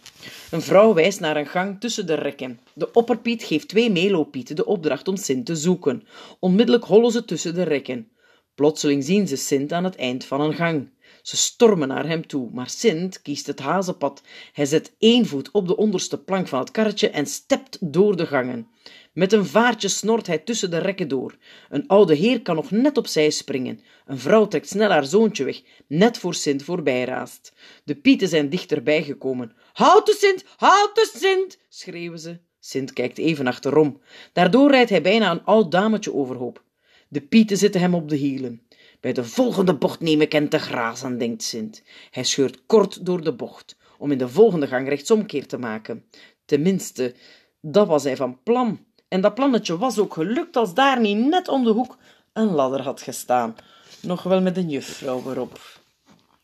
Een vrouw wijst naar een gang tussen de rekken. De opperpiet geeft twee meelooppieten de opdracht om Sint te zoeken. Onmiddellijk hollen ze tussen de rekken. Plotseling zien ze Sint aan het eind van een gang. Ze stormen naar hem toe, maar Sint kiest het hazenpad. Hij zet één voet op de onderste plank van het karretje en stept door de gangen. Met een vaartje snort hij tussen de rekken door. Een oude heer kan nog net opzij springen. Een vrouw trekt snel haar zoontje weg, net voor Sint voorbij raast. De pieten zijn dichterbij gekomen. Houd de Sint, houd de Sint, schreeuwen ze. Sint kijkt even achterom. Daardoor rijdt hij bijna een oud dametje overhoop. De pieten zitten hem op de hielen. Bij de volgende bocht neem ik hen te grazen, denkt Sint. Hij scheurt kort door de bocht, om in de volgende gang rechtsomkeer te maken. Tenminste, dat was hij van plan. En dat plannetje was ook gelukt als daar niet net om de hoek een ladder had gestaan. Nog wel met een juffrouw erop.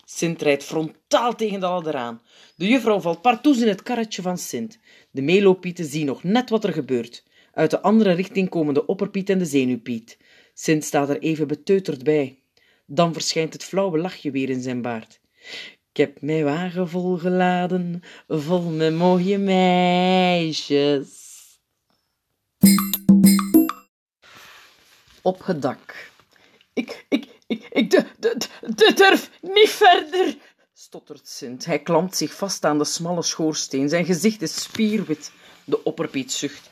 Sint rijdt frontaal tegen de ladder aan. De juffrouw valt partoes in het karretje van Sint. De meelooppieten zien nog net wat er gebeurt. Uit de andere richting komen de opperpiet en de zenuwpiet. Sint staat er even beteuterd bij. Dan verschijnt het flauwe lachje weer in zijn baard. Ik heb mijn wagen volgeladen, vol met mooie meisjes. Op het dak. Ik, ik, ik, ik de, de, durf niet verder, stottert Sint. Hij klampt zich vast aan de smalle schoorsteen. Zijn gezicht is spierwit. De opperpiet zucht.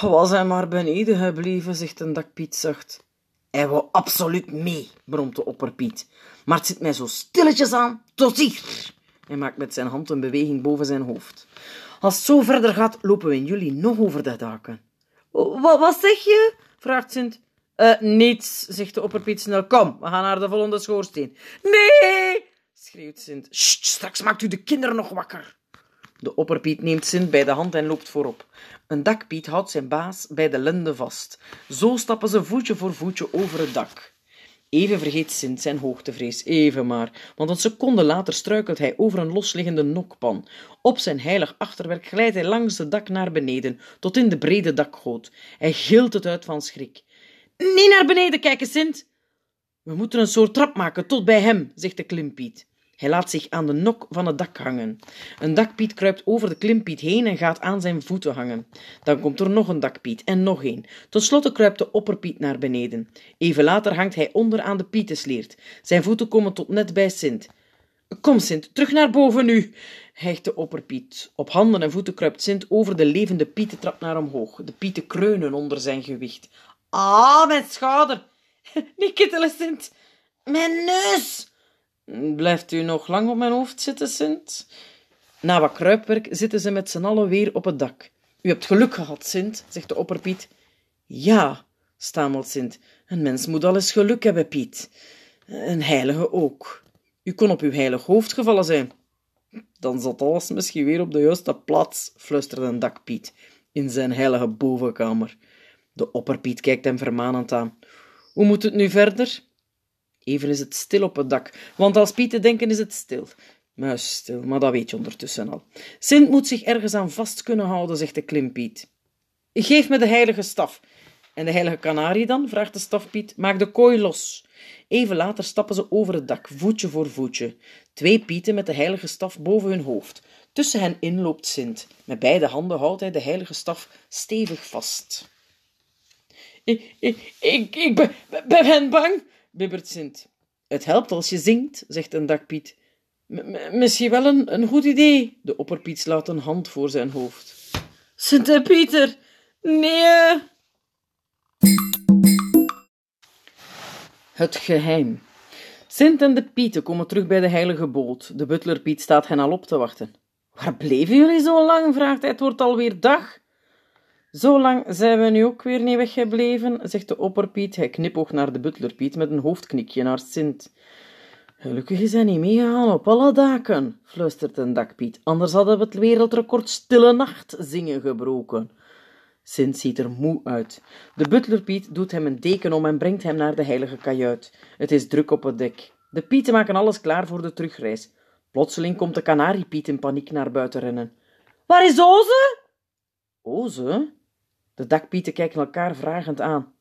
Was hij maar beneden gebleven, zegt een dakpiet zacht. Hij wil absoluut mee, bromt de opperpiet. Maar het zit mij zo stilletjes aan, tot hier. Hij maakt met zijn hand een beweging boven zijn hoofd. Als het zo verder gaat, lopen we in juli nog over de daken. Wat, wat zeg je? vraagt Sint. Uh, niets, zegt de opperpiet snel. Kom, we gaan naar de volgende schoorsteen. Nee, schreeuwt Sint. Straks maakt u de kinderen nog wakker. De opperpiet neemt Sint bij de hand en loopt voorop. Een dakpiet houdt zijn baas bij de lende vast. Zo stappen ze voetje voor voetje over het dak. Even vergeet Sint zijn hoogtevrees, even maar, want een seconde later struikelt hij over een losliggende nokpan. Op zijn heilig achterwerk glijdt hij langs het dak naar beneden, tot in de brede dakgoot. Hij gilt het uit van schrik. Niet naar beneden kijken, Sint! We moeten een soort trap maken tot bij hem, zegt de klimpiet. Hij laat zich aan de nok van het dak hangen. Een dakpiet kruipt over de klimpiet heen en gaat aan zijn voeten hangen. Dan komt er nog een dakpiet en nog een. Tot slotte kruipt de opperpiet naar beneden. Even later hangt hij onder aan de pietensleert. Zijn voeten komen tot net bij Sint. Kom, Sint, terug naar boven nu, hijgt de opperpiet. Op handen en voeten kruipt Sint over de levende pietentrap naar omhoog. De pieten kreunen onder zijn gewicht. Ah, mijn schouder! Niet kittelen, Sint! Mijn neus! Blijft u nog lang op mijn hoofd zitten, Sint? Na wat kruipwerk zitten ze met z'n allen weer op het dak. U hebt geluk gehad, Sint, zegt de opperpiet. Ja, stamelt Sint. Een mens moet al eens geluk hebben, Piet. Een heilige ook. U kon op uw heilig hoofd gevallen zijn. Dan zat alles misschien weer op de juiste plaats, fluisterde een dakpiet in zijn heilige bovenkamer. De opperpiet kijkt hem vermanend aan. Hoe moet het nu verder? Even is het stil op het dak, want als Pieten denken is het stil. Muisstil, maar dat weet je ondertussen al. Sint moet zich ergens aan vast kunnen houden, zegt de klimpiet. Geef me de heilige staf. En de heilige kanarie dan? vraagt de stafpiet. Maak de kooi los. Even later stappen ze over het dak, voetje voor voetje. Twee pieten met de heilige staf boven hun hoofd. Tussen hen in loopt Sint. Met beide handen houdt hij de heilige staf stevig vast. Ik, ik, ik, ik ben, ben bang, bibbert Sint. Het helpt als je zingt, zegt een dakpiet. Misschien wel een, een goed idee. De opperpiet slaat een hand voor zijn hoofd. Sint Pieter, nee. Het geheim. Sint en de Pieten komen terug bij de heilige boot. De butler Piet staat hen al op te wachten. Waar bleven jullie zo lang? vraagt hij. Het wordt alweer dag. Zo lang zijn we nu ook weer niet weggebleven, zegt de opperpiet. Hij knipoogt naar de butlerpiet met een hoofdknikje naar Sint. Gelukkig is hij niet meegegaan op alle daken, fluistert een dakpiet. Anders hadden we het wereldrecord stille nacht zingen gebroken. Sint ziet er moe uit. De butlerpiet doet hem een deken om en brengt hem naar de heilige kajuit. Het is druk op het dek. De pieten maken alles klaar voor de terugreis. Plotseling komt de kanariepiet in paniek naar buiten rennen. Waar is Oze? Oze? De dakpieten kijken elkaar vragend aan.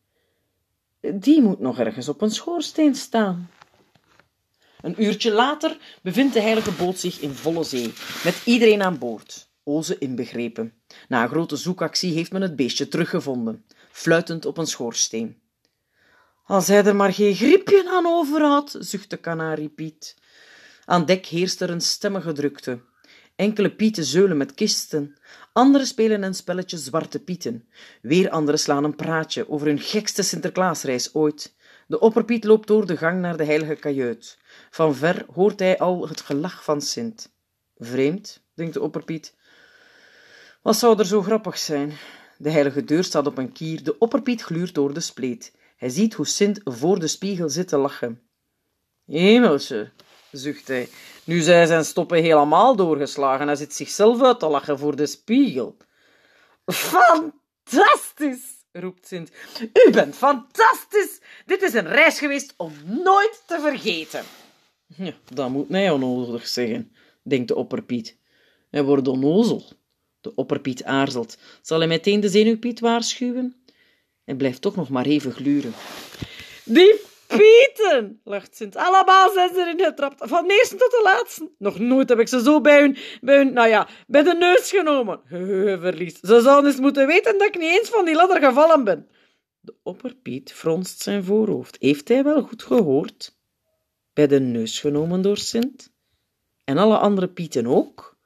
Die moet nog ergens op een schoorsteen staan. Een uurtje later bevindt de heilige boot zich in volle zee, met iedereen aan boord, Oze inbegrepen. Na een grote zoekactie heeft men het beestje teruggevonden, fluitend op een schoorsteen. Als hij er maar geen griepje aan over had, zucht de kanariepiet. Aan dek heerst er een stemmige drukte. Enkele pieten zeulen met kisten, anderen spelen een spelletje zwarte pieten, weer anderen slaan een praatje over hun gekste Sinterklaasreis ooit. De opperpiet loopt door de gang naar de heilige kajuit. Van ver hoort hij al het gelach van Sint. Vreemd, denkt de opperpiet. Wat zou er zo grappig zijn? De heilige deur staat op een kier, de opperpiet gluurt door de spleet. Hij ziet hoe Sint voor de spiegel zit te lachen. Hemelse, zucht hij. Nu zijn zijn stoppen helemaal doorgeslagen. Hij zit zichzelf uit te lachen voor de spiegel. Fantastisch, roept Sint. U bent fantastisch. Dit is een reis geweest om nooit te vergeten. Ja, dat moet mij onnodig zeggen, denkt de opperpiet. Hij wordt onnozel. De opperpiet aarzelt. Zal hij meteen de zenuwpiet waarschuwen? Hij blijft toch nog maar even gluren. Die Pieten, lacht Sint. Allemaal zijn ze erin getrapt. Van de eerste tot de laatste. Nog nooit heb ik ze zo bij hun, bij hun nou ja, bij de neus genomen. Verlies. Ze zouden eens moeten weten dat ik niet eens van die ladder gevallen ben. De opperpiet fronst zijn voorhoofd. Heeft hij wel goed gehoord? Bij de neus genomen door Sint? En alle andere pieten ook?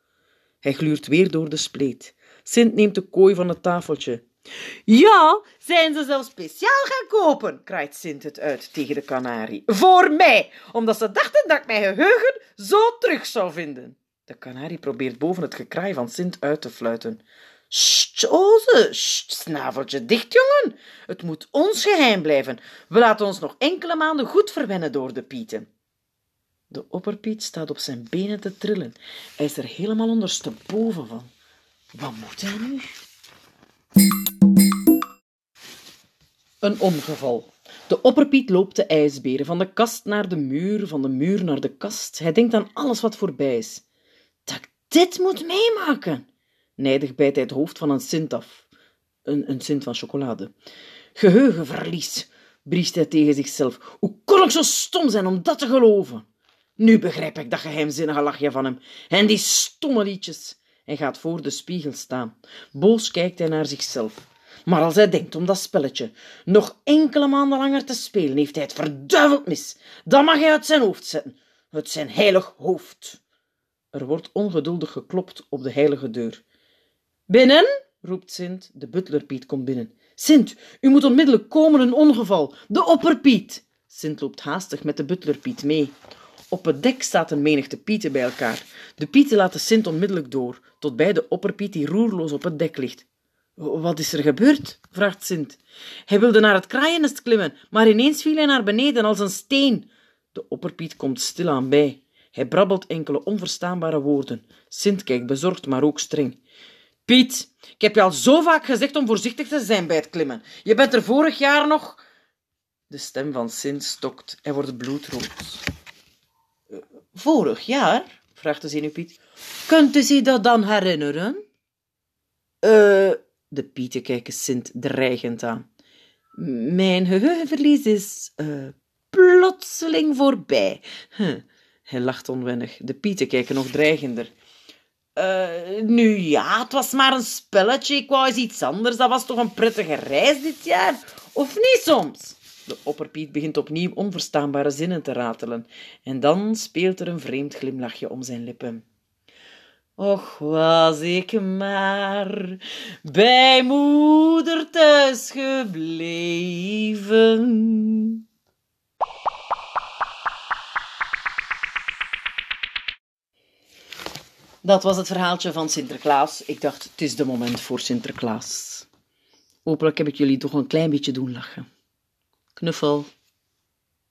Hij gluurt weer door de spleet. Sint neemt de kooi van het tafeltje. Ja, zijn ze zelfs speciaal gaan kopen, kraait Sint het uit tegen de kanarie. Voor mij, omdat ze dachten dat ik mijn geheugen zo terug zou vinden. De kanarie probeert boven het gekraai van Sint uit te fluiten. Sst, Oze, snaveltje dicht, jongen. Het moet ons geheim blijven. We laten ons nog enkele maanden goed verwennen door de pieten. De opperpiet staat op zijn benen te trillen. Hij is er helemaal ondersteboven van. Wat moet hij nu? Een ongeval. De opperpiet loopt de ijsberen, van de kast naar de muur, van de muur naar de kast. Hij denkt aan alles wat voorbij is. Dat ik dit moet meemaken. Nijdig bijt hij het hoofd van een sint af. Een, een sint van chocolade. Geheugenverlies, briest hij tegen zichzelf. Hoe kon ik zo stom zijn om dat te geloven? Nu begrijp ik dat geheimzinnige lachje van hem. En die stomme liedjes. Hij gaat voor de spiegel staan. Boos kijkt hij naar zichzelf. Maar als hij denkt om dat spelletje nog enkele maanden langer te spelen, heeft hij het verduiveld mis. Dan mag hij uit zijn hoofd zetten. Het zijn heilig hoofd. Er wordt ongeduldig geklopt op de heilige deur. Binnen, roept Sint. De butler Piet komt binnen. Sint, u moet onmiddellijk komen, een ongeval. De opperpiet. Sint loopt haastig met de butler Piet mee. Op het dek staat een menigte pieten bij elkaar. De pieten laten Sint onmiddellijk door, tot bij de opperpiet die roerloos op het dek ligt. Wat is er gebeurd? vraagt Sint. Hij wilde naar het kraaiennest klimmen, maar ineens viel hij naar beneden als een steen. De opperpiet komt stilaan bij. Hij brabbelt enkele onverstaanbare woorden. Sint kijkt bezorgd, maar ook streng. Piet, ik heb je al zo vaak gezegd om voorzichtig te zijn bij het klimmen. Je bent er vorig jaar nog... De stem van Sint stokt. Hij wordt bloedrood. Vorig jaar? vraagt de zenuwpiet. Kunt u zich dat dan herinneren? Eh, de pieten kijken Sint dreigend aan. Mijn geheugenverlies is uh, plotseling voorbij. Hij lacht onwennig. De pieten kijken nog dreigender. Uh, nu ja, het was maar een spelletje. Ik wou eens iets anders. Dat was toch een prettige reis dit jaar? Of niet soms? De opperpiet begint opnieuw onverstaanbare zinnen te ratelen en dan speelt er een vreemd glimlachje om zijn lippen. Och, was ik maar bij moeder thuis gebleven. Dat was het verhaaltje van Sinterklaas. Ik dacht, het is de moment voor Sinterklaas. Hopelijk heb ik jullie toch een klein beetje doen lachen. Knuffel.